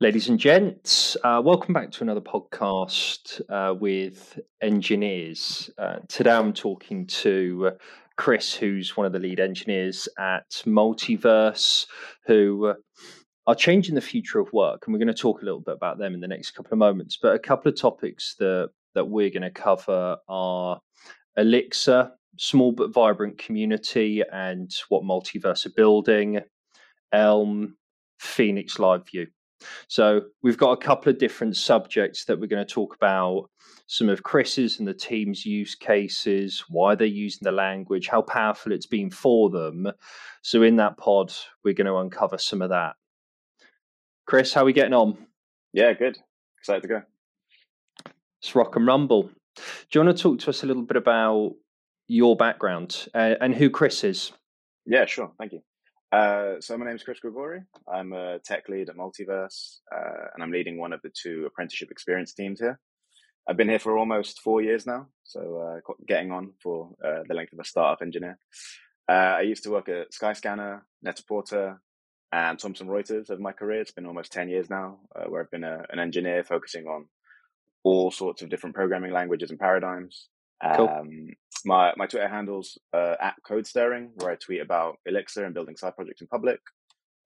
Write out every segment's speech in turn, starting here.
Ladies and gents, uh, welcome back to another podcast uh, with Enginears. Uh, today I'm talking to Chris, who's one of the lead engineers at Multiverse, who are changing the future of work. And we're going to talk a little bit about them in the next couple of moments. But a couple of topics that, that we're going to cover are Elixir, small but vibrant community, and what Multiverse are building, Elm, Phoenix Live View. So we've got a couple of different subjects that we're going to talk about. Some of Chris's and the team's use cases, why they're using the language, how powerful it's been for them. So in that pod, we're going to uncover some of that. Chris, how are we getting on? Yeah, good. Excited to go. It's rock and rumble. Do you want to talk to us a little bit about your background uh, and who Chris is? Yeah, sure. Thank you. Uh, so my name is Chris Gregori. I'm a tech lead at Multiverse, uh, and I'm leading one of the two apprenticeship experience teams here. I've been here for almost four years now, so uh, getting on for uh, the length of a startup engineer. Uh, I used to work at Skyscanner, Net-a-Porter, and Thomson Reuters over my career. It's been almost 10 years now, where I've been a, an engineer focusing on all sorts of different programming languages and paradigms. Cool. Um, my my Twitter handles uh, at Code Stirring, where I tweet about Elixir and building side projects in public.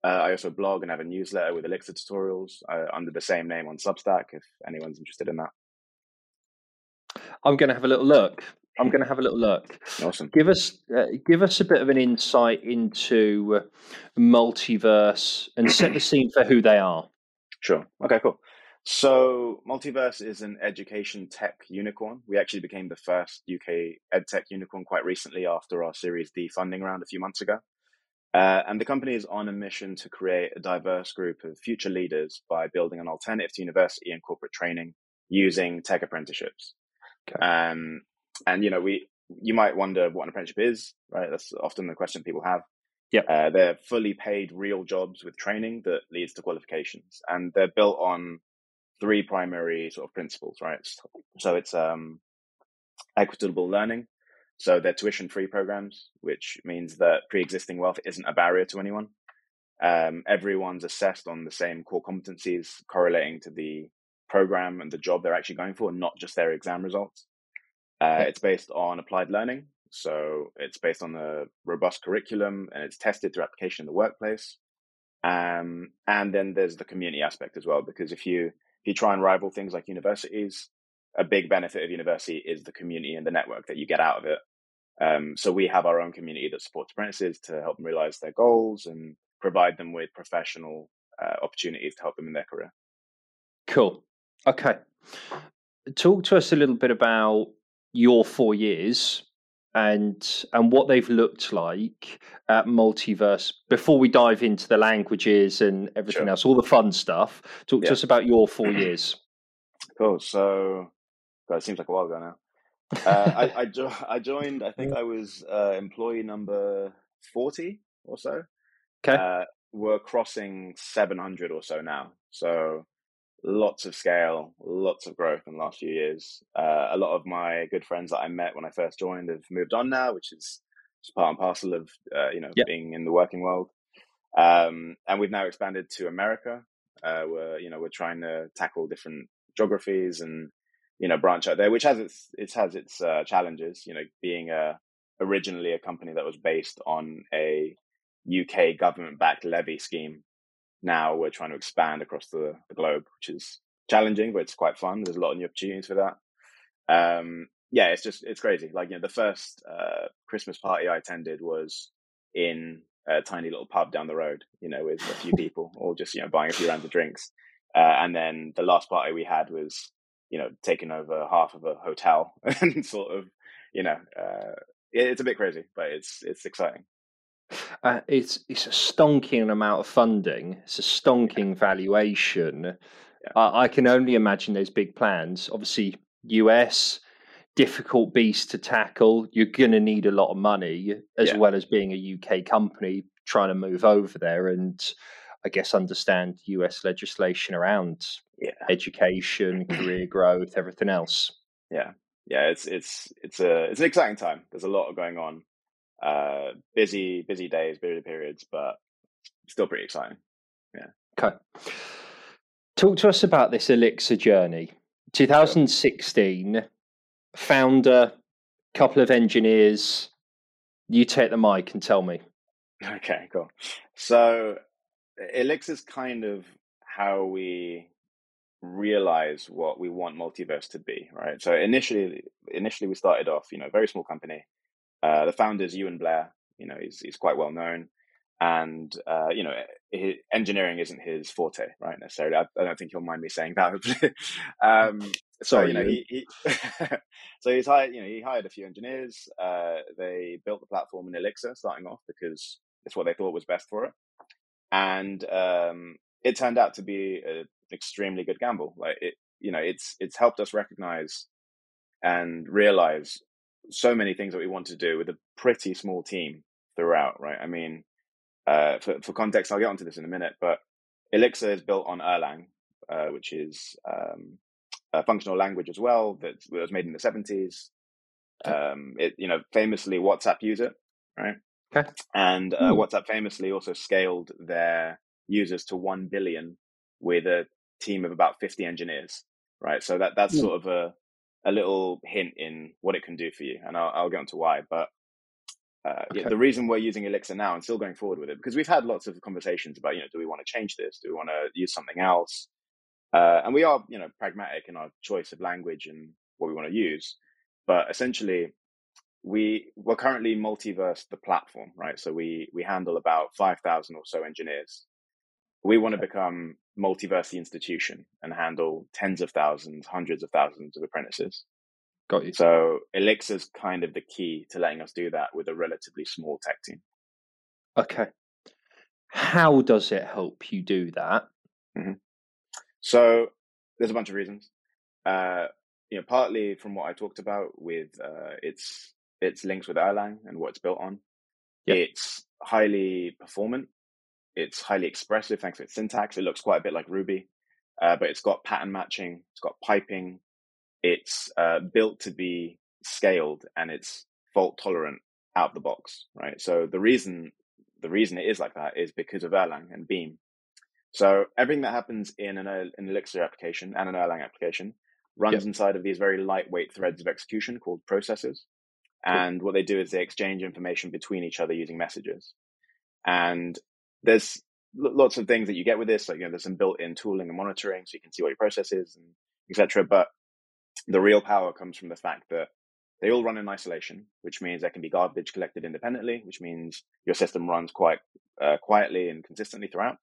Uh, I also blog and have a newsletter with Elixir tutorials uh, under the same name on Substack. If anyone's interested in that, I'm going to have a little look. I'm going to have a little look. Awesome. Give us uh, give us a bit of an insight into multiverse and set the scene for who they are. Sure. Okay. Cool. So, Multiverse is an education tech unicorn. We actually became the first UK edtech unicorn quite recently after our Series D funding round a few months ago. Uh, and the company is on a mission to create a diverse group of future leaders by building an alternative to university and corporate training using tech apprenticeships. Okay. Um, and you know, we you might wonder what an apprenticeship is, right? That's often the question people have. Yeah, uh, they're fully paid real jobs with training that leads to qualifications, and they're built on three primary sort of principles, right? So it's um, equitable learning. So they're tuition free programs, which means that pre existing wealth isn't a barrier to anyone. Um, everyone's assessed on the same core competencies correlating to the program and the job they're actually going for, not just their exam results. Uh, it's based on applied learning. So it's based on a robust curriculum and it's tested through application in the workplace. Um, and then there's the community aspect as well, because if you if you try and rival things like universities, a big benefit of university is the community and the network that you get out of it. Um, so we have our own community that supports apprentices to help them realize their goals and provide them with professional uh, opportunities to help them in their career. Cool. Okay. Talk to us a little bit about your four years and and what they've looked like at multiverse before we dive into the languages and everything sure. else all the fun stuff. Talk yeah. to us about your four years. Cool. So God, it seems like a while ago now. Uh, I, I, jo- I, joined i think i was uh, employee number 40 or so. Okay. Uh, we're crossing 700 or so now. So lots of scale, lots of growth in the last few years. Uh, a lot of my good friends that I met when I first joined have moved on now, which is just part and parcel of uh, you know yep. being in the working world. Um, and we've now expanded to America. Uh, we're you know we're trying to tackle different geographies and you know branch out there, which has its it has its uh, challenges. You know, being a originally a company that was based on a UK government backed levy scheme now we're trying to expand across the, the globe, which is challenging, but it's quite fun. There's a lot of new opportunities for that. Um, yeah, it's just it's crazy. Like you know, the first uh, Christmas party I attended was in a tiny little pub down the road. You know, with a few people, all just you know buying a few rounds of drinks. Uh, and then the last party we had was you know taking over half of a hotel and sort of you know uh, it, it's a bit crazy, but it's it's exciting. Uh, it's it's a stonking amount of funding. It's a stonking valuation. Yeah. I can only imagine those big plans. Obviously, US difficult beast to tackle. You're going to need a lot of money, as yeah. well as being a UK company trying to move over there, and I guess understand US legislation around yeah. education, career growth, everything else. Yeah, yeah, it's it's it's a it's an exciting time. There's a lot going on uh, busy, busy days, busy periods, but still pretty exciting. Yeah. Okay. Talk to us about this Elixir journey. 2016, founder, couple of engineers. You take the mic and tell me. Okay, cool. So Elixir is kind of how we realize what we want multiverse to be, right? So initially, initially we started off, you know, very small company. Uh, the founders, Euan Blair, you know, he's he's quite well known, and uh, you know, his, engineering isn't his forte, right? Necessarily, I, I, don't think he'll mind me saying that. um, so you know, he, he so he's hired, you know, he hired a few engineers. Uh, they built the platform in Elixir, starting off because it's what they thought was best for it, and um, it turned out to be an extremely good gamble. Like it, you know, it's it's helped us recognize and realize so many things that we want to do with a pretty small team throughout. Right? I mean, uh, for for context, I'll get onto this in a minute, but Elixir is built on Erlang, uh, which is um, a functional language as well that was made in the seventies. Um, it you know famously WhatsApp use it, right? Okay. And uh, WhatsApp famously also scaled their users to 1 billion with a team of about 50 engineers, right? So that that's sort of a, a little hint in what it can do for you. And I'll, I'll get into why. But uh, okay. yeah, the reason we're using Elixir now and still going forward with it, because we've had lots of conversations about, you know, do we want to change this? Do we want to use something else? Uh, and we are, you know, pragmatic in our choice of language and what we want to use. But essentially, we we're currently multiverse the platform, right? So we we handle about five thousand or so engineers. We want to become multiverse the institution and handle tens of thousands, hundreds of thousands of apprentices. Got you. So Elixir's kind of the key to letting us do that with a relatively small tech team. Okay. How does it help you do that? Mm-hmm. So there's a bunch of reasons. Uh, you know, partly from what I talked about with uh, its its links with Erlang and what it's built on. Yep. It's highly performant. It's highly expressive thanks to its syntax. It looks quite a bit like Ruby, uh, but it's got pattern matching. It's got piping. It's uh, built to be scaled and it's fault tolerant out the box, right? So the reason the reason it is like that is because of Erlang and Beam. So everything that happens in an, an Elixir application and an Erlang application runs yep. inside of these very lightweight threads of execution called processes. And what they do is they exchange information between each other using messages. And there's lots of things that you get with this. Like, you know, there's some built-in tooling and monitoring, so you can see what your process is and etc. But the real power comes from the fact that they all run in isolation, which means there can be garbage collected independently, which means your system runs quite uh, quietly and consistently throughout.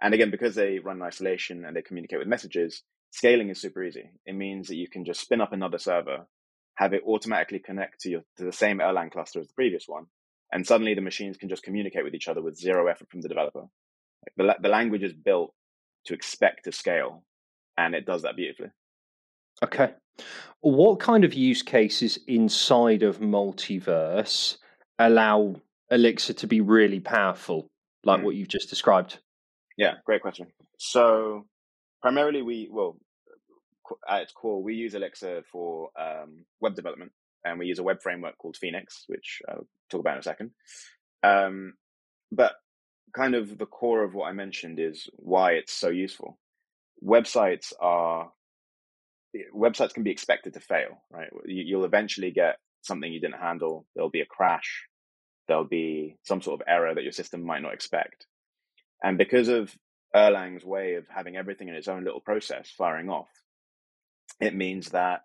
And again, because they run in isolation and they communicate with messages, scaling is super easy. It means that you can just spin up another server have it automatically connect to, your, to the same Erlang cluster as the previous one. And suddenly the machines can just communicate with each other with zero effort from the developer. the, the language is built to expect to scale, and it does that beautifully. Okay. What kind of use cases inside of multiverse allow Elixir to be really powerful, like mm. what you've just described? Yeah, great question. So primarily we well at its core, we use Elixir for um, web development, and we use a web framework called Phoenix, which I'll talk about in a second. Um, but kind of the core of what I mentioned is why it's so useful. Websites are websites can be expected to fail, right? You'll eventually get something you didn't handle. There'll be a crash. There'll be some sort of error that your system might not expect. And because of Erlang's way of having everything in its own little process firing off, it means that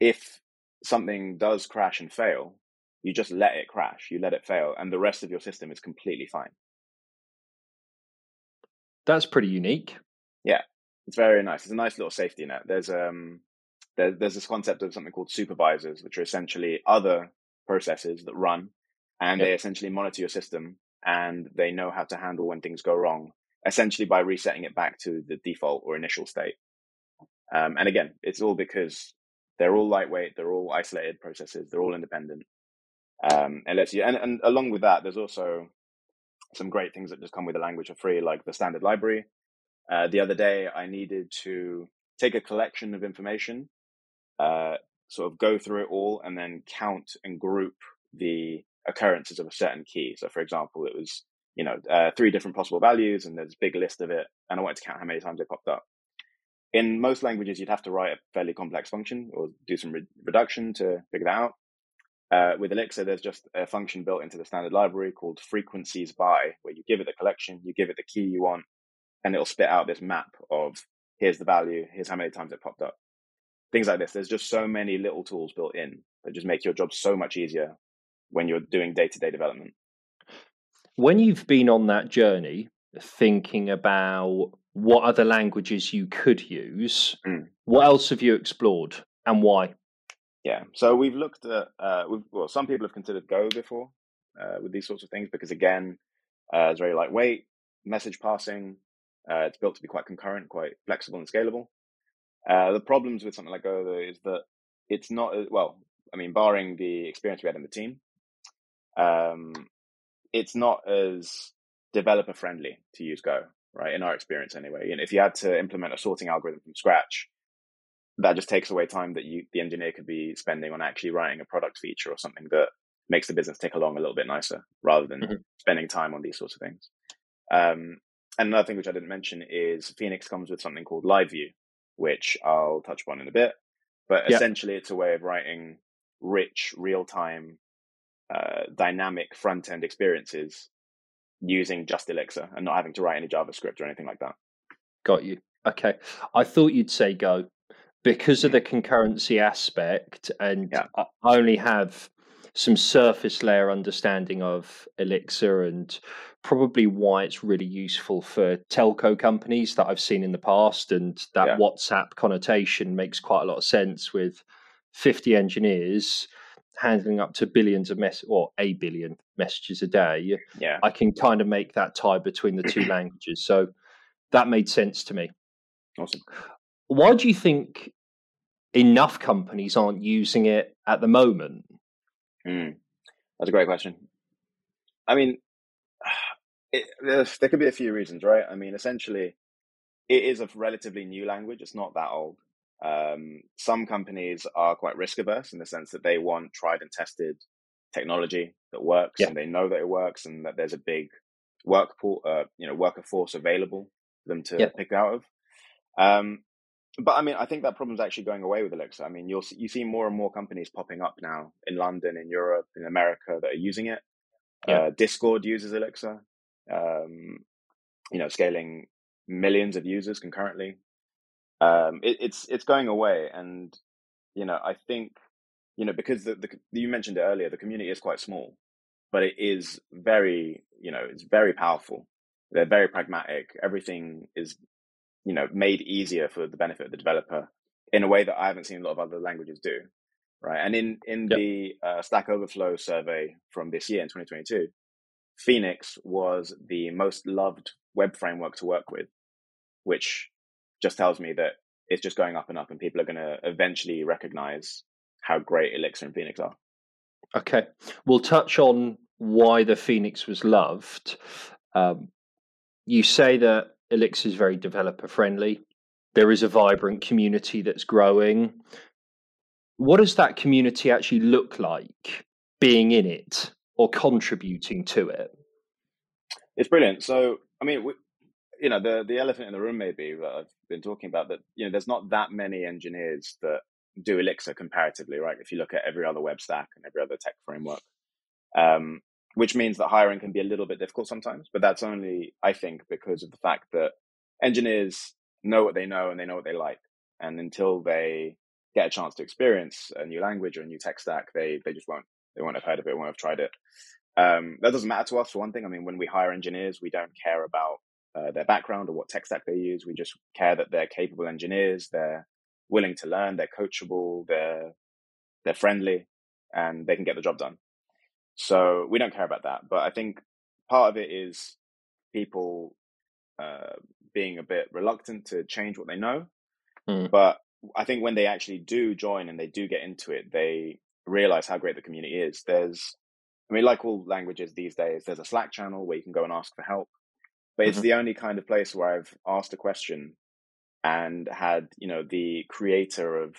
if something does crash and fail, you just let it crash, you let it fail, and the rest of your system is completely fine. That's pretty unique. Yeah, it's very nice. It's a nice little safety net. There's um there, there's this concept of something called supervisors, which are essentially other processes that run, and yep. they essentially monitor your system and they know how to handle when things go wrong, essentially by resetting it back to the default or initial state. Um, and again, it's all because they're all lightweight, they're all isolated processes, they're all independent. Um, and let's and, and along with that, there's also some great things that just come with the language for free, like the standard library. Uh, the other day, I needed to take a collection of information, uh, sort of go through it all, and then count and group the occurrences of a certain key. So, for example, it was you know uh, three different possible values, and there's a big list of it, and I wanted to count how many times they popped up. In most languages, you'd have to write a fairly complex function or do some re- reduction to figure that out. Uh, with Elixir, there's just a function built into the standard library called frequencies by, where you give it the collection, you give it the key you want, and it'll spit out this map of here's the value, here's how many times it popped up. Things like this. There's just so many little tools built in that just make your job so much easier when you're doing day to day development. When you've been on that journey, thinking about what other languages you could use, mm. what else have you explored and why? Yeah, so we've looked at, uh, we've, well, some people have considered Go before uh, with these sorts of things because, again, uh, it's very lightweight, message passing, uh, it's built to be quite concurrent, quite flexible and scalable. Uh, the problems with something like Go though, is that it's not well. I mean, barring the experience we had in the team, um, it's not as developer friendly to use Go, right? In our experience, anyway. And if you had to implement a sorting algorithm from scratch, that just takes away time that you the engineer could be spending on actually writing a product feature or something that makes the business tick along a little bit nicer, rather than mm-hmm. spending time on these sorts of things. Um, and another thing which I didn't mention is Phoenix comes with something called Live View, which I'll touch upon in a bit. But yep. essentially, it's a way of writing rich, real time, uh, dynamic front end experiences using just Elixir and not having to write any JavaScript or anything like that. Got you. Okay. I thought you'd say Go because of mm. the concurrency aspect, and yeah. I only have some surface layer understanding of Elixir and probably why it's really useful for telco companies that I've seen in the past. And that yeah. WhatsApp connotation makes quite a lot of sense with 50 engineers handling up to billions of mess or a billion messages a day. Yeah. I can kind of make that tie between the two languages. So that made sense to me. Awesome. Why do you think enough companies aren't using it at the moment? Mm, that's a great question. I mean, it, there could be a few reasons, right? I mean, essentially, it is a relatively new language. It's not that old. Um, some companies are quite risk averse in the sense that they want tried and tested technology that works, yeah. and they know that it works, and that there's a big work pool, uh, you know, worker force available for them to yeah. pick out of. Um, but I mean, I think that problem is actually going away with Elixir. I mean, you'll see, you see more and more companies popping up now in London, in Europe, in America that are using it. Yeah. Uh, Discord uses Elixir. Um, you know, scaling millions of users concurrently. Um, it, it's it's going away, and you know, I think you know because the, the you mentioned it earlier, the community is quite small, but it is very you know it's very powerful. They're very pragmatic. Everything is you know, made easier for the benefit of the developer in a way that I haven't seen a lot of other languages do. Right. And in, in yep. the uh, Stack Overflow survey from this year in 2022, Phoenix was the most loved web framework to work with, which just tells me that it's just going up and up and people are going to eventually recognize how great Elixir and Phoenix are. Okay. We'll touch on why the Phoenix was loved. Um, you say that Elixir is very developer friendly. There is a vibrant community that's growing. What does that community actually look like being in it or contributing to it? It's brilliant. So, I mean, we, you know, the the elephant in the room maybe that I've been talking about that you know, there's not that many engineers that do Elixir comparatively, right? If you look at every other web stack and every other tech framework, um, which means that hiring can be a little bit difficult sometimes. But that's only, I think, because of the fact that engineers know what they know and they know what they like. And until they get a chance to experience a new language or a new tech stack, they they just won't they won't have heard of it, won't have tried it. Um, that doesn't matter to us for one thing. I mean, when we hire engineers, we don't care about uh, their background or what tech stack they use. We just care that they're capable engineers, they're willing to learn, they're coachable, they're they're friendly, and they can get the job done. So we don't care about that. But I think part of it is people uh, being a bit reluctant to change what they know. Mm. But I think when they actually do join and they do get into it, they realize how great the community is. There's, I mean, like all languages these days, there's a Slack channel where you can go and ask for help. But mm-hmm. it's the only kind of place where I've asked a question and had, you know, the creator of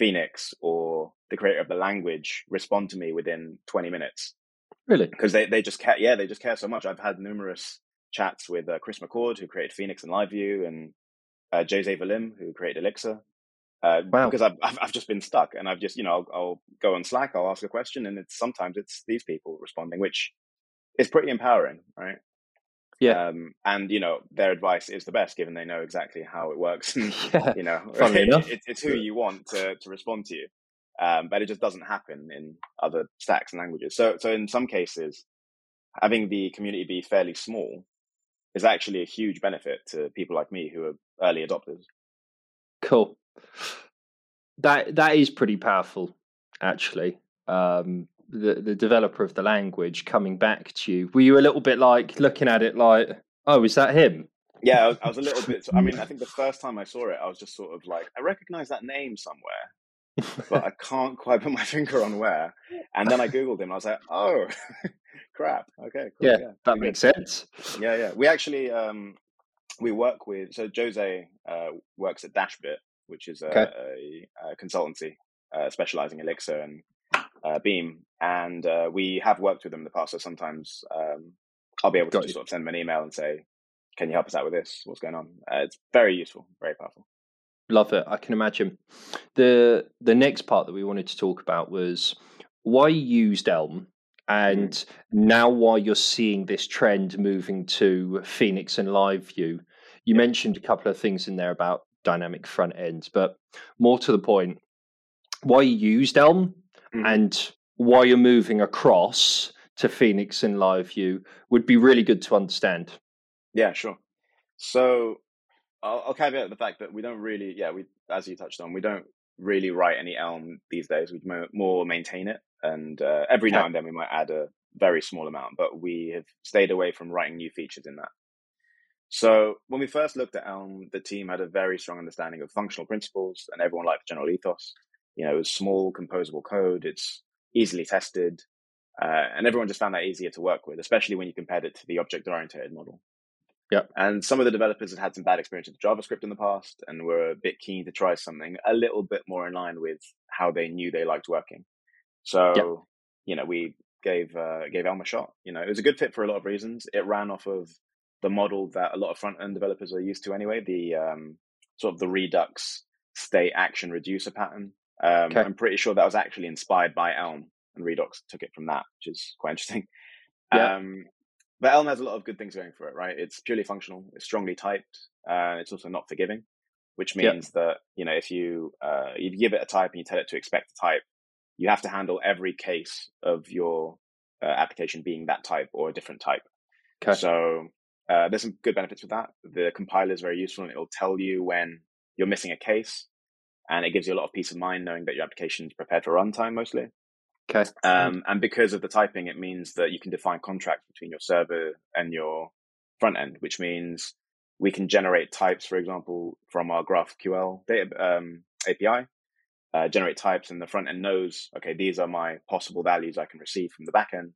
Phoenix or the creator of the language respond to me within 20 minutes. Really? Because they, they just care. Yeah, they just care so much. I've had numerous chats with uh, Chris McCord, who created Phoenix and LiveView, and uh, Jose Valim, who created Elixir. Uh, Wow. Because I've, I've I've just been stuck, and I've just you know I'll, I'll go on Slack, I'll ask a question, and it's sometimes it's these people responding, which is pretty empowering, right? Yeah. Um, and you know their advice is the best, given they know exactly how it works. and, Yeah. you know, it- it's, it's who you want to to respond to you. Um, but it just doesn't happen in other stacks and languages. So so in some cases, having the community be fairly small is actually a huge benefit to people like me who are early adopters. Cool. That that is pretty powerful, actually. Um, the the developer of the language coming back to you. Were you a little bit like looking at it like, oh, is that him? Yeah, I was, I was a little bit. I mean, I think the first time I saw it, I was just sort of like, I recognize that name somewhere, but I can't quite put my finger on where. And then I googled him. and I was like, oh, crap. Okay, cool. Yeah, Yeah, that pretty good. makes sense. Yeah, yeah. We actually um, we work with so Jose uh, works at Dashbit, which is a, Okay. a, a consultancy uh, specializing Elixir and uh, Beam, and uh, we have worked with them in the past. So sometimes um, I'll be able to Got just you. sort of send them an email and say, "Can you help us out with this? What's going on?" Uh, it's very useful, very powerful. Love it. I can imagine. The the next part that we wanted to talk about was why you used Elm and now why you're seeing this trend moving to Phoenix and Live View. You mentioned a couple of things in there about dynamic front ends, but more to the point, why you used Elm Mhm. and why you're moving across to Phoenix and Live View would be really good to understand. Yeah, sure. So I'll, I'll caveat the fact that we don't really, yeah, we as you touched on, we don't really write any Elm these days. We mo- more maintain it, and uh, every now and then we might add a very small amount, but we have stayed away from writing new features in that. So when we first looked at Elm, the team had a very strong understanding of functional principles, and everyone liked the general ethos. You know, it was small, composable code. It's easily tested, uh, and everyone just found that easier to work with, especially when you compared it to the object-oriented model. Yep. And some of the developers had had some bad experience with JavaScript in the past and were a bit keen to try something a little bit more in line with how they knew they liked working. So, Yep. you know, we gave uh, gave Elm a shot. You know, it was a good fit for a lot of reasons. It ran off of the model that a lot of front end developers are used to anyway, the um, sort of the Redux state action reducer pattern. Um, Okay. I'm pretty sure that was actually inspired by Elm, and Redux took it from that, which is quite interesting. Yeah. Um, but Elm has a lot of good things going for it, right? It's purely functional, it's strongly typed, uh, it's also not forgiving, which Yeah. means that you know if you uh, if you give it a type and you tell it to expect a type, you have to handle every case of your uh, application being that type or a different type. Okay. So uh, there's some good benefits with that. The compiler is very useful and it'll tell you when you're missing a case, and it gives you a lot of peace of mind knowing that your application is prepared for runtime mostly. Okay. Um, and because of the typing, it means that you can define contracts between your server and your front end, which means we can generate types, for example, from our GraphQL data um, API. Uh, generate types, and the front end knows, okay, these are my possible values I can receive from the back end.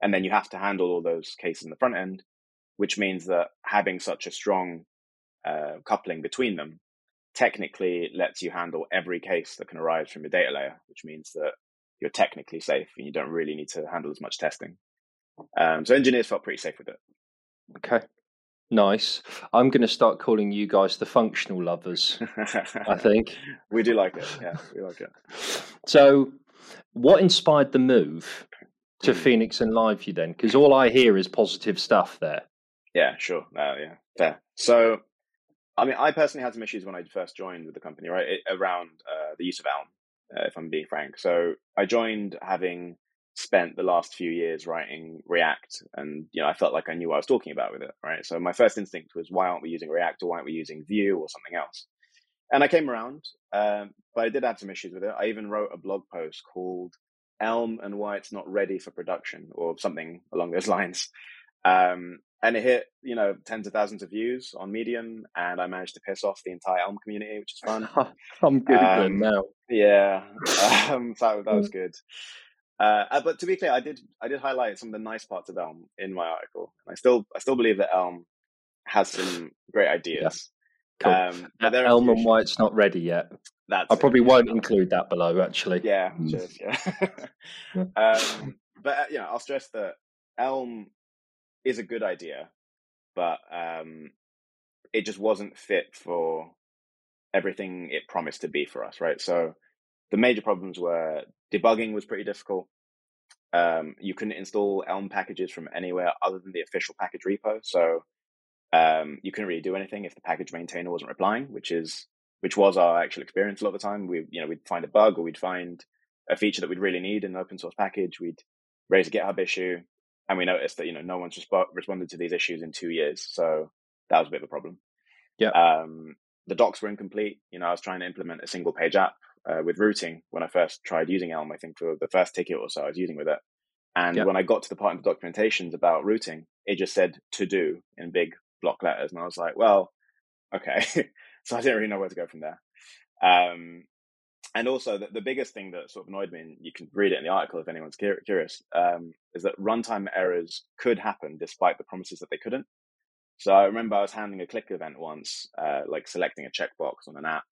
And then you have to handle all those cases in the front end, which means that having such a strong uh, coupling between them technically lets you handle every case that can arise from your data layer, which means that you're technically safe and you don't really need to handle as much testing. Um, so engineers felt pretty safe with it. Okay. Nice. I'm going to start calling you guys the functional lovers, I think. we do like it. Yeah, we like it. So, what inspired the move to Hmm. Phoenix and LiveView then? Because all I hear is positive stuff there. Yeah, sure. Uh, yeah, fair. So, I mean, I personally had some issues when I first joined with the company, right, it, around uh, the use of Elm, uh, if I'm being frank. So, I joined having spent the last few years writing React, and you know, I felt like I knew what I was talking about with it, right? So, my first instinct was, why aren't we using React, or why aren't we using Vue, or something else? And I came around, um, but I did have some issues with it. I even wrote a blog post called Elm and Why It's Not Ready for Production, or something along those lines. Um, and it hit, you know, tens of thousands of views on Medium, and I managed to piss off the entire Elm community, which is fun. I'm good Um, now. Yeah, um, so that was good. Uh, uh, but to be clear, I did I did highlight some of the nice parts of Elm in my article. I still I still believe that Elm has some great ideas. Cool. Um, but there Elm and it's not ready yet. That's I probably yeah. won't include that below, actually. Yeah, Mm. cheers. Yeah. um, but uh, you know, I'll stress that Elm is a good idea, but um, it just wasn't fit for everything it promised to be for us, right? So the major problems were debugging was pretty difficult. Um, you couldn't install Elm packages from anywhere other than the official package repo. So um, you couldn't really do anything if the package maintainer wasn't replying, which is which was our actual experience a lot of the time. We you know we'd find a bug or we'd find a feature that we'd really need in an open source package. We'd raise a GitHub issue, and we noticed that you know no one's resp- responded to these issues in two years. So that was a bit of a problem. Yeah. Um, the docs were incomplete. You know, I was trying to implement a single page app uh, with routing when I first tried using Elm. I think for the first ticket or so I was using with it. And when I got to the part in the documentations about routing, it just said to do in big block letters. And I was like, well, okay. so I didn't really know where to go from there. Um, and also, the, the, biggest thing that sort of annoyed me, and you can read it in the article if anyone's curious, um, is that runtime errors could happen despite the promises that they couldn't. So I remember I was handling a click event once, uh, like selecting a checkbox on an app,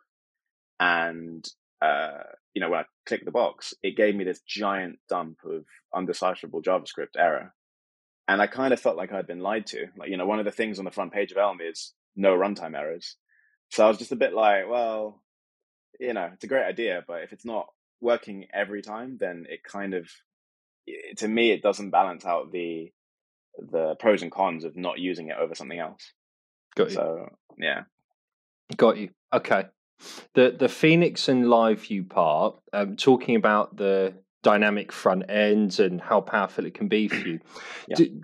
and uh, you know when I clicked the box, it gave me this giant dump of undecipherable JavaScript error, and I kind of felt like I'd been lied to. Like you know, one of the things on the front page of Elm is no runtime errors, so I was just a bit like, well, you know, it's a great idea, but if it's not working every time, then it kind of, to me, it doesn't balance out the the pros and cons of not using it over something else. Got you. So yeah, got you. Okay. The the Phoenix and Live View part, um, talking about the dynamic front ends and how powerful it can be for you. yeah. Do,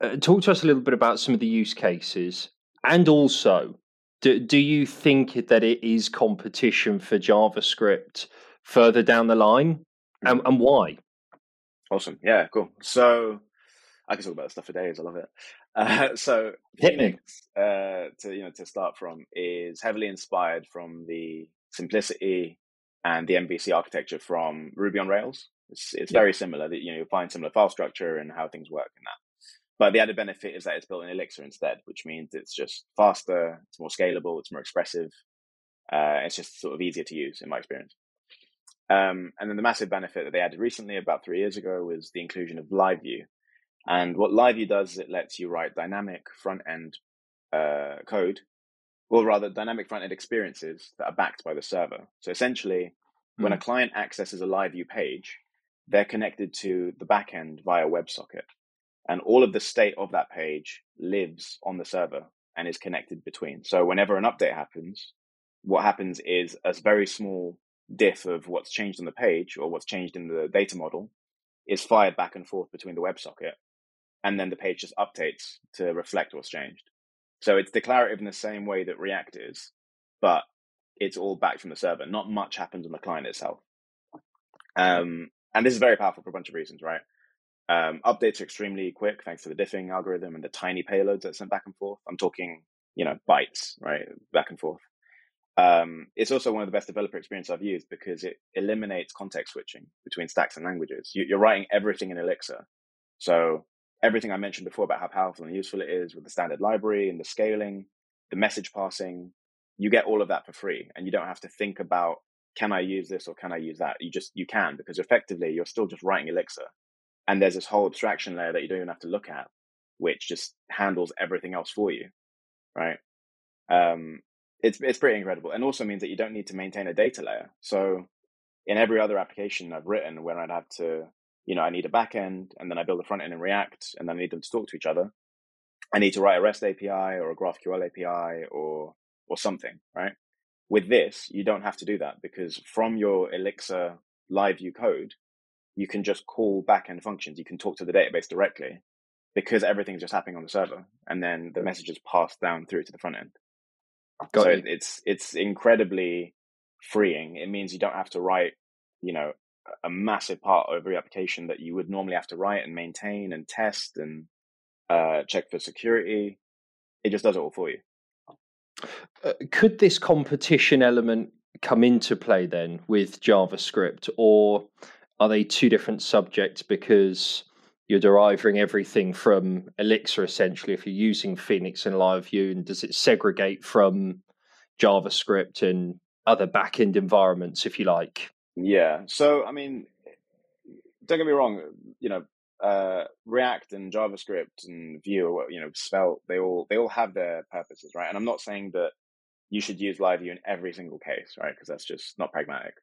uh, talk to us a little bit about some of the use cases, and also, do, do you think that it is competition for JavaScript further down the line, and, and why? Awesome. Yeah, cool. So I can talk about stuff for days. I love it. Uh, so Phoenix, uh, to you know, to start from, is heavily inspired from the simplicity and the MVC architecture from Ruby on Rails. It's, it's yeah. very similar. That you know, you find similar file structure and how things work in that. But the added benefit is that it's built in Elixir instead, which means it's just faster, it's more scalable, it's more expressive. Uh, it's just sort of easier to use in my experience. Um, and then the massive benefit that they added recently, about three years ago, was the inclusion of Live View. And what Live View does is it lets you write dynamic front end uh, code, or rather, dynamic front end experiences that are backed by the server. So essentially, mm. when a hmm. client accesses a Live View page, they're connected to the backend via WebSocket. And all of the state of that page lives on the server and is connected between. So whenever an update happens, what happens is a very small diff of what's changed on the page or what's changed in the data model is fired back and forth between the WebSocket. And then the page just updates to reflect what's changed. So it's declarative in the same way that React is, but it's all back from the server. Not much happens on the client itself. Um, and this is very powerful for a bunch of reasons, right? Um, updates are extremely quick thanks to the diffing algorithm and the tiny payloads that sent back and forth. I'm talking, you know, bytes, right, back and forth. Um, it's also one of the best developer experience I've used because it eliminates context switching between stacks and languages. You, are writing everything in Elixir. So everything I mentioned before about how powerful and useful it is with the standard library and the scaling, the message passing, you get all of that for free and you don't have to think about can I use this or can I use that? You just you can because effectively you're still just writing Elixir. And there's this whole abstraction layer that you don't even have to look at, which just handles everything else for you. Right. Um, it's it's pretty incredible, and also means that you don't need to maintain a data layer. So in every other application I've written, where I'd have to, you know, I need a backend, and then I build a front end in React, and then I need them to talk to each other. I need to write a REST API or a GraphQL API or or something, right? With this, you don't have to do that because from your Elixir live view code, you can just call backend functions. You can talk to the database directly because everything's just happening on the server, and then the messages pass down through to the front end. Got so it. it's it's incredibly freeing. It means you don't have to write, you know, a massive part of every application that you would normally have to write and maintain and test and uh, check for security. It just does it all for you. Uh, could this competition element come into play then with JavaScript, or are they two different subjects? Because you're deriving everything from Elixir essentially if you're using Phoenix and Live View, and does it segregate from JavaScript and other backend environments, if you like? Yeah. So, I mean, don't get me wrong. You know, uh, React and JavaScript and Vue, you know, Svelte, they all they all have their purposes, right? And I'm not saying that you should use Live View in every single case, right? Because that's just not pragmatic.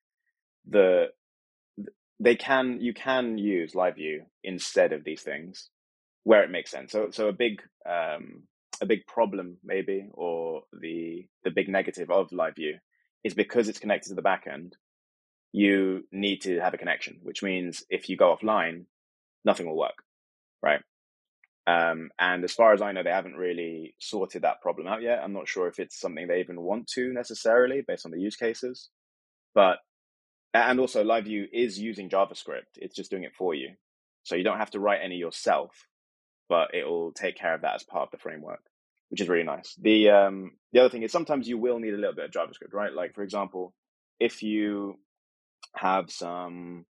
The they can you can use Live View instead of these things where it makes sense. So so a big um, a big problem maybe or the the big negative of Live View is because it's connected to the backend. You need to have a connection, which means if you go offline, nothing will work, right? Um, and as far as I know, they haven't really sorted that problem out yet. I'm not sure if it's something they even want to necessarily based on the use cases. But, and also Live View is using JavaScript. It's just doing it for you. So you don't have to write any yourself, but it will take care of that as part of the framework, which is really nice. The, um, the other thing is sometimes you will need a little bit of JavaScript, right? Like, for example, if you have some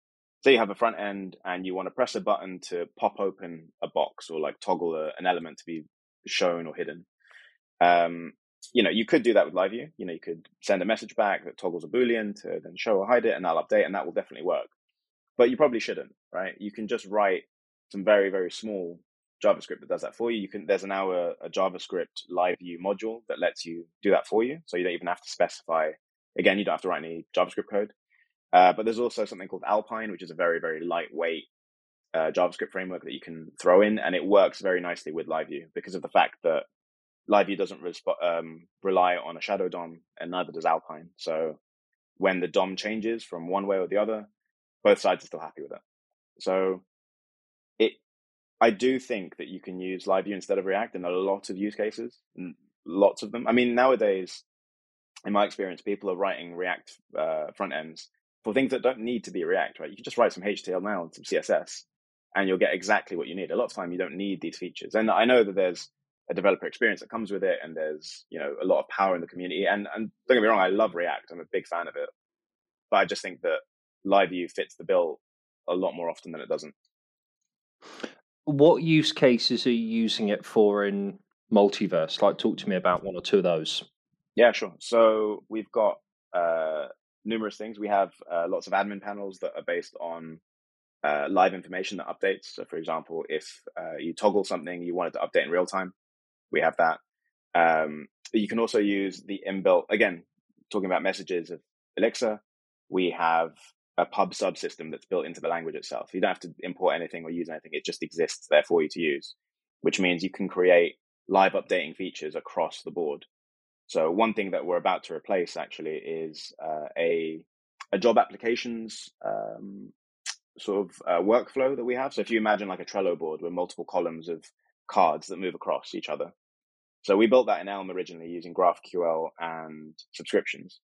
say you have a front end and you want to press a button to pop open a box or like toggle a, an element to be shown or hidden. Um, you know, you could do that with Live View. You know, you could send a message back that toggles a Boolean to then show or hide it, and that'll update, and that will definitely work. But you probably shouldn't, right? You can just write some very, very small JavaScript that does that for you. You can there's now a, a JavaScript Live View module that lets you do that for you, so you don't even have to specify. Again, you don't have to write any JavaScript code. Uh, but there's also something called Alpine, which is a very, very lightweight uh, JavaScript framework that you can throw in, and it works very nicely with Live View because of the fact that Live doesn't resp- um, rely on a shadow DOM, and neither does Alpine. So when the DOM changes from one way or the other, both sides are still happy with it. So it, I do think that you can use Live View instead of React in a lot of use cases, lots of them. I mean, nowadays, in my experience, people are writing React uh, front ends for things that don't need to be React, right? You can just write some HTML and some CSS and you'll get exactly what you need. A lot of time you don't need these features. And I know that there's a developer experience that comes with it and there's, you know, a lot of power in the community. And, and don't get me wrong, I love React. I'm a big fan of it. But I just think that Live View fits the bill a lot more often than it doesn't. What use cases are you using it for in multiverse? Like, talk to me about one or two of those. Yeah, sure. So we've got uh, numerous things. We have uh, lots of admin panels that are based on uh, live information that updates. So, for example, if uh, you toggle something you want it to update in real time, we have that. Um, you can also use the inbuilt, again, talking about messages of Elixir, we have a pub subsystem that's built into the language itself. You don't have to import anything or use anything. It just exists there for you to use, which means you can create live updating features across the board. So one thing that we're about to replace actually is uh, a a job applications um, sort of uh, workflow that we have. So if you imagine like a Trello board with multiple columns of cards that move across each other. So we built that in Elm originally using GraphQL and subscriptions,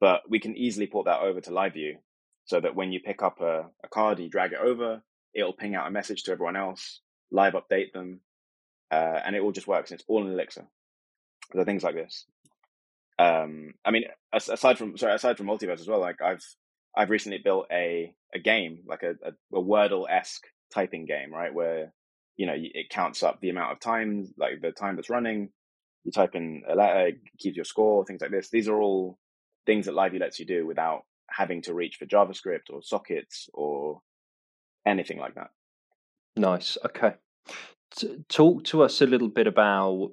but we can easily port that over to Live View so that when you pick up a, a card, you drag it over, it'll ping out a message to everyone else, live update them, uh, and it all just works. It's all in Elixir. So things like this um i mean aside from sorry aside from multiverse as well like i've i've recently built a a game like a, a, a wordle-esque typing game right where you know it counts up the amount of time like the time that's running. You type in a letter keeps your score things like this. These are all things that liveview lets you do without having to reach for javascript or sockets or anything like that. Nice okay. T- talk to us a little bit about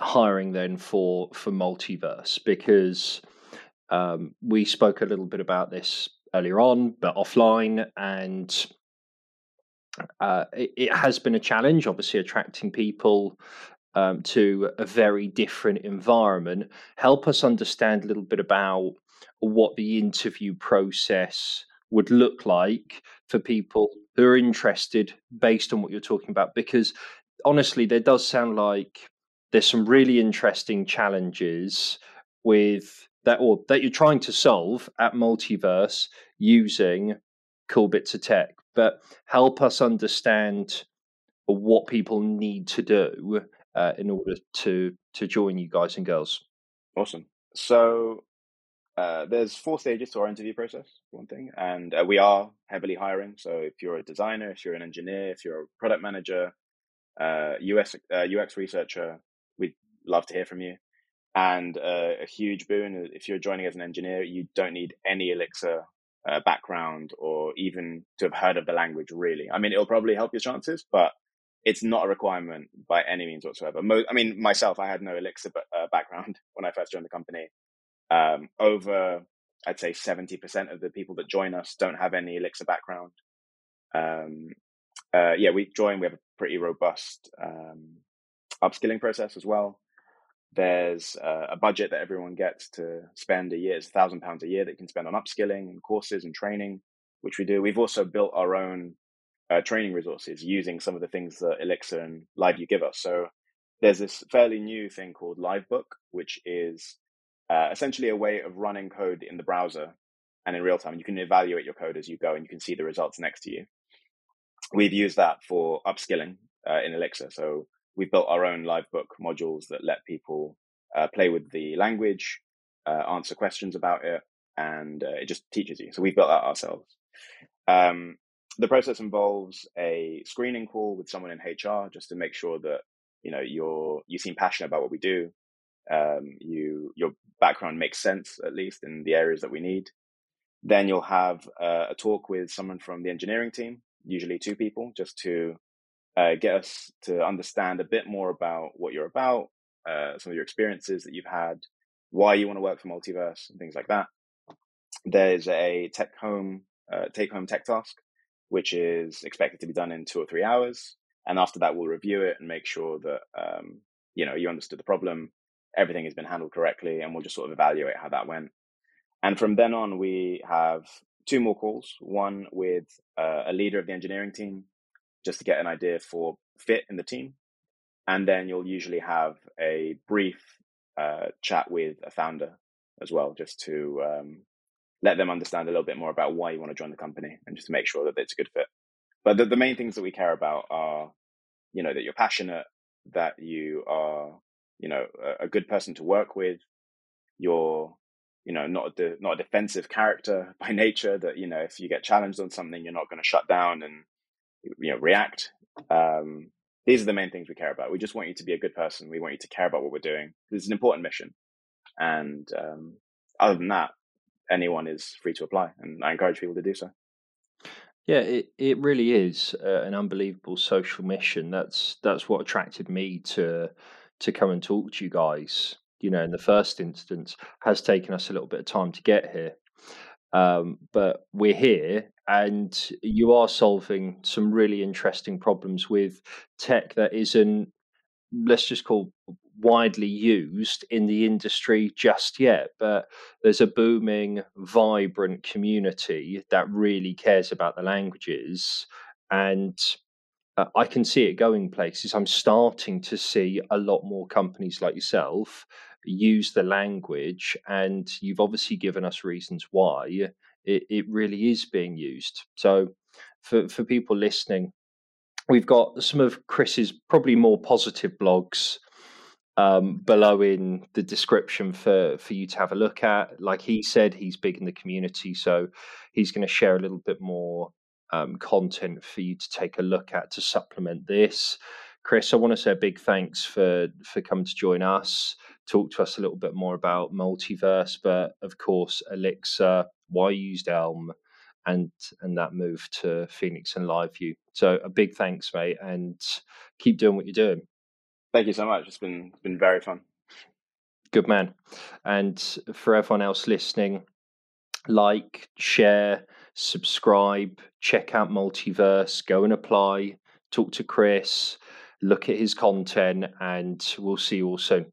hiring then for for multiverse because um, we spoke a little bit about this earlier on, but offline, and uh, it, it, has been a challenge. Obviously, attracting people um, to a very different environment. Help us understand a little bit about what the interview process would look like for people who are interested based on what you're talking about because honestly there does sound like there's some really interesting challenges with that or that you're trying to solve at multiverse using cool bits of tech but help us understand what people need to do uh, in order to to join you guys and girls. Awesome. So uh, there's four stages to our interview process one thing and uh, we are heavily hiring. So if you're a designer if you're an engineer if you're a product manager us uh, ux uh, researcher we'd love to hear from you. And uh, a huge boon if you're joining as an engineer, you don't need any Elixir uh, background or even to have heard of the language. Really, I mean, it'll probably help your chances, but it's not a requirement by any means whatsoever. Mo- I mean, myself, I had no Elixir uh, background when I first joined the company. Um, over, I'd say, seventy percent of the people that join us don't have any Elixir background. Um, uh, yeah, we join. We have a pretty robust um, upskilling process as well. There's a budget that everyone gets to spend a year. It's a thousand pounds a year that you can spend on upskilling and courses and training, which we do. We've also built our own uh, training resources using some of the things that Elixir and LiveView give us. So there's this fairly new thing called LiveBook, which is uh, essentially a way of running code in the browser and in real time. You can evaluate your code as you go and you can see the results next to you. We've used that for upskilling uh, in Elixir. So we've built our own LiveBook modules that let people uh, play with the language, uh, answer questions about it, and uh, it just teaches you. So we built that ourselves. Um, the process involves a screening call with someone in HR just to make sure that you know you're you seem passionate about what we do. Um, you your background makes sense at least in the areas that we need. Then you'll have uh, a talk with someone from the engineering team, usually two people, just to uh, get us to understand a bit more about what you're about, uh, some of your experiences that you've had, why you want to work for Multiverse, and things like that. There's a tech home, uh, take home tech task which is expected to be done in two or three hours. And after that, we'll review it and make sure that um, you know you understood the problem, everything has been handled correctly, and we'll just sort of evaluate how that went. And from then on, we have two more calls. One with uh, a leader of the engineering team, just to get an idea for fit in the team, and then you'll usually have a brief uh, chat with a founder as well, just to um, let them understand a little bit more about why you want to join the company and just to make sure that it's a good fit. But the, the main things that we care about are, you know, that you're passionate, that you are, you know, a, a good person to work with. You're, you know, not a, not a defensive character by nature that, you know, if you get challenged on something, you're not going to shut down and, you know, react. Um, these are the main things we care about. We just want you to be a good person. We want you to care about what we're doing. Is an important mission. And um, other than that, anyone is free to apply, and I encourage people to do so. Yeah, it, it really is uh, an unbelievable social mission. That's that's what attracted me to to come and talk to you guys. You know, in the first instance, has taken us a little bit of time to get here, um, but we're here, and you are solving some really interesting problems with tech that isn't let's just call widely used in the industry just yet, but there's a booming, vibrant community that really cares about the languages. And uh, I can see it going places. I'm starting to see a lot more companies like yourself use the language, and you've obviously given us reasons why it, it really is being used. So, for, for people listening, we've got some of Chris's probably more positive blogs um, below in the description for for you to have a look at. Like he said, he's big in the community, so he's going to share a little bit more um, content for you to take a look at to supplement this. Chris, I want to say a big thanks for for coming to join us, talk to us a little bit more about Multiverse, but of course Elixir, why you used Elm, and and that move to Phoenix and LiveView. So a big thanks, mate, and keep doing what you're doing. Thank you so much. It's been it's been very fun. Good man. And for everyone else listening, like, share, subscribe, check out Multiverse, go and apply, talk to Chris, look at his content, and we'll see you all soon.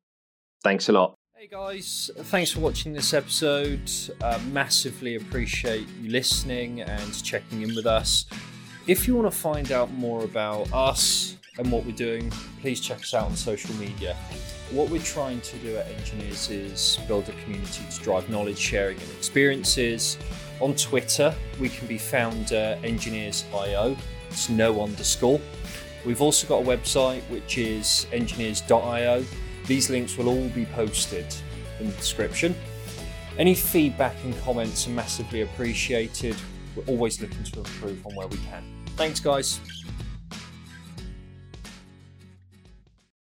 Thanks a lot. Hey guys, thanks for watching this episode. Uh, massively appreciate you listening and checking in with us. If you want to find out more about us, and what we're doing, please check us out on social media. What we're trying to do at Enginears is build a community to drive knowledge sharing and experiences. On Twitter, we can be found uh, enginears.io, it's no underscore. We've also got a website which is enginears.io. These links will all be posted in the description. Any feedback and comments are massively appreciated. We're always looking to improve on where we can. Thanks, guys.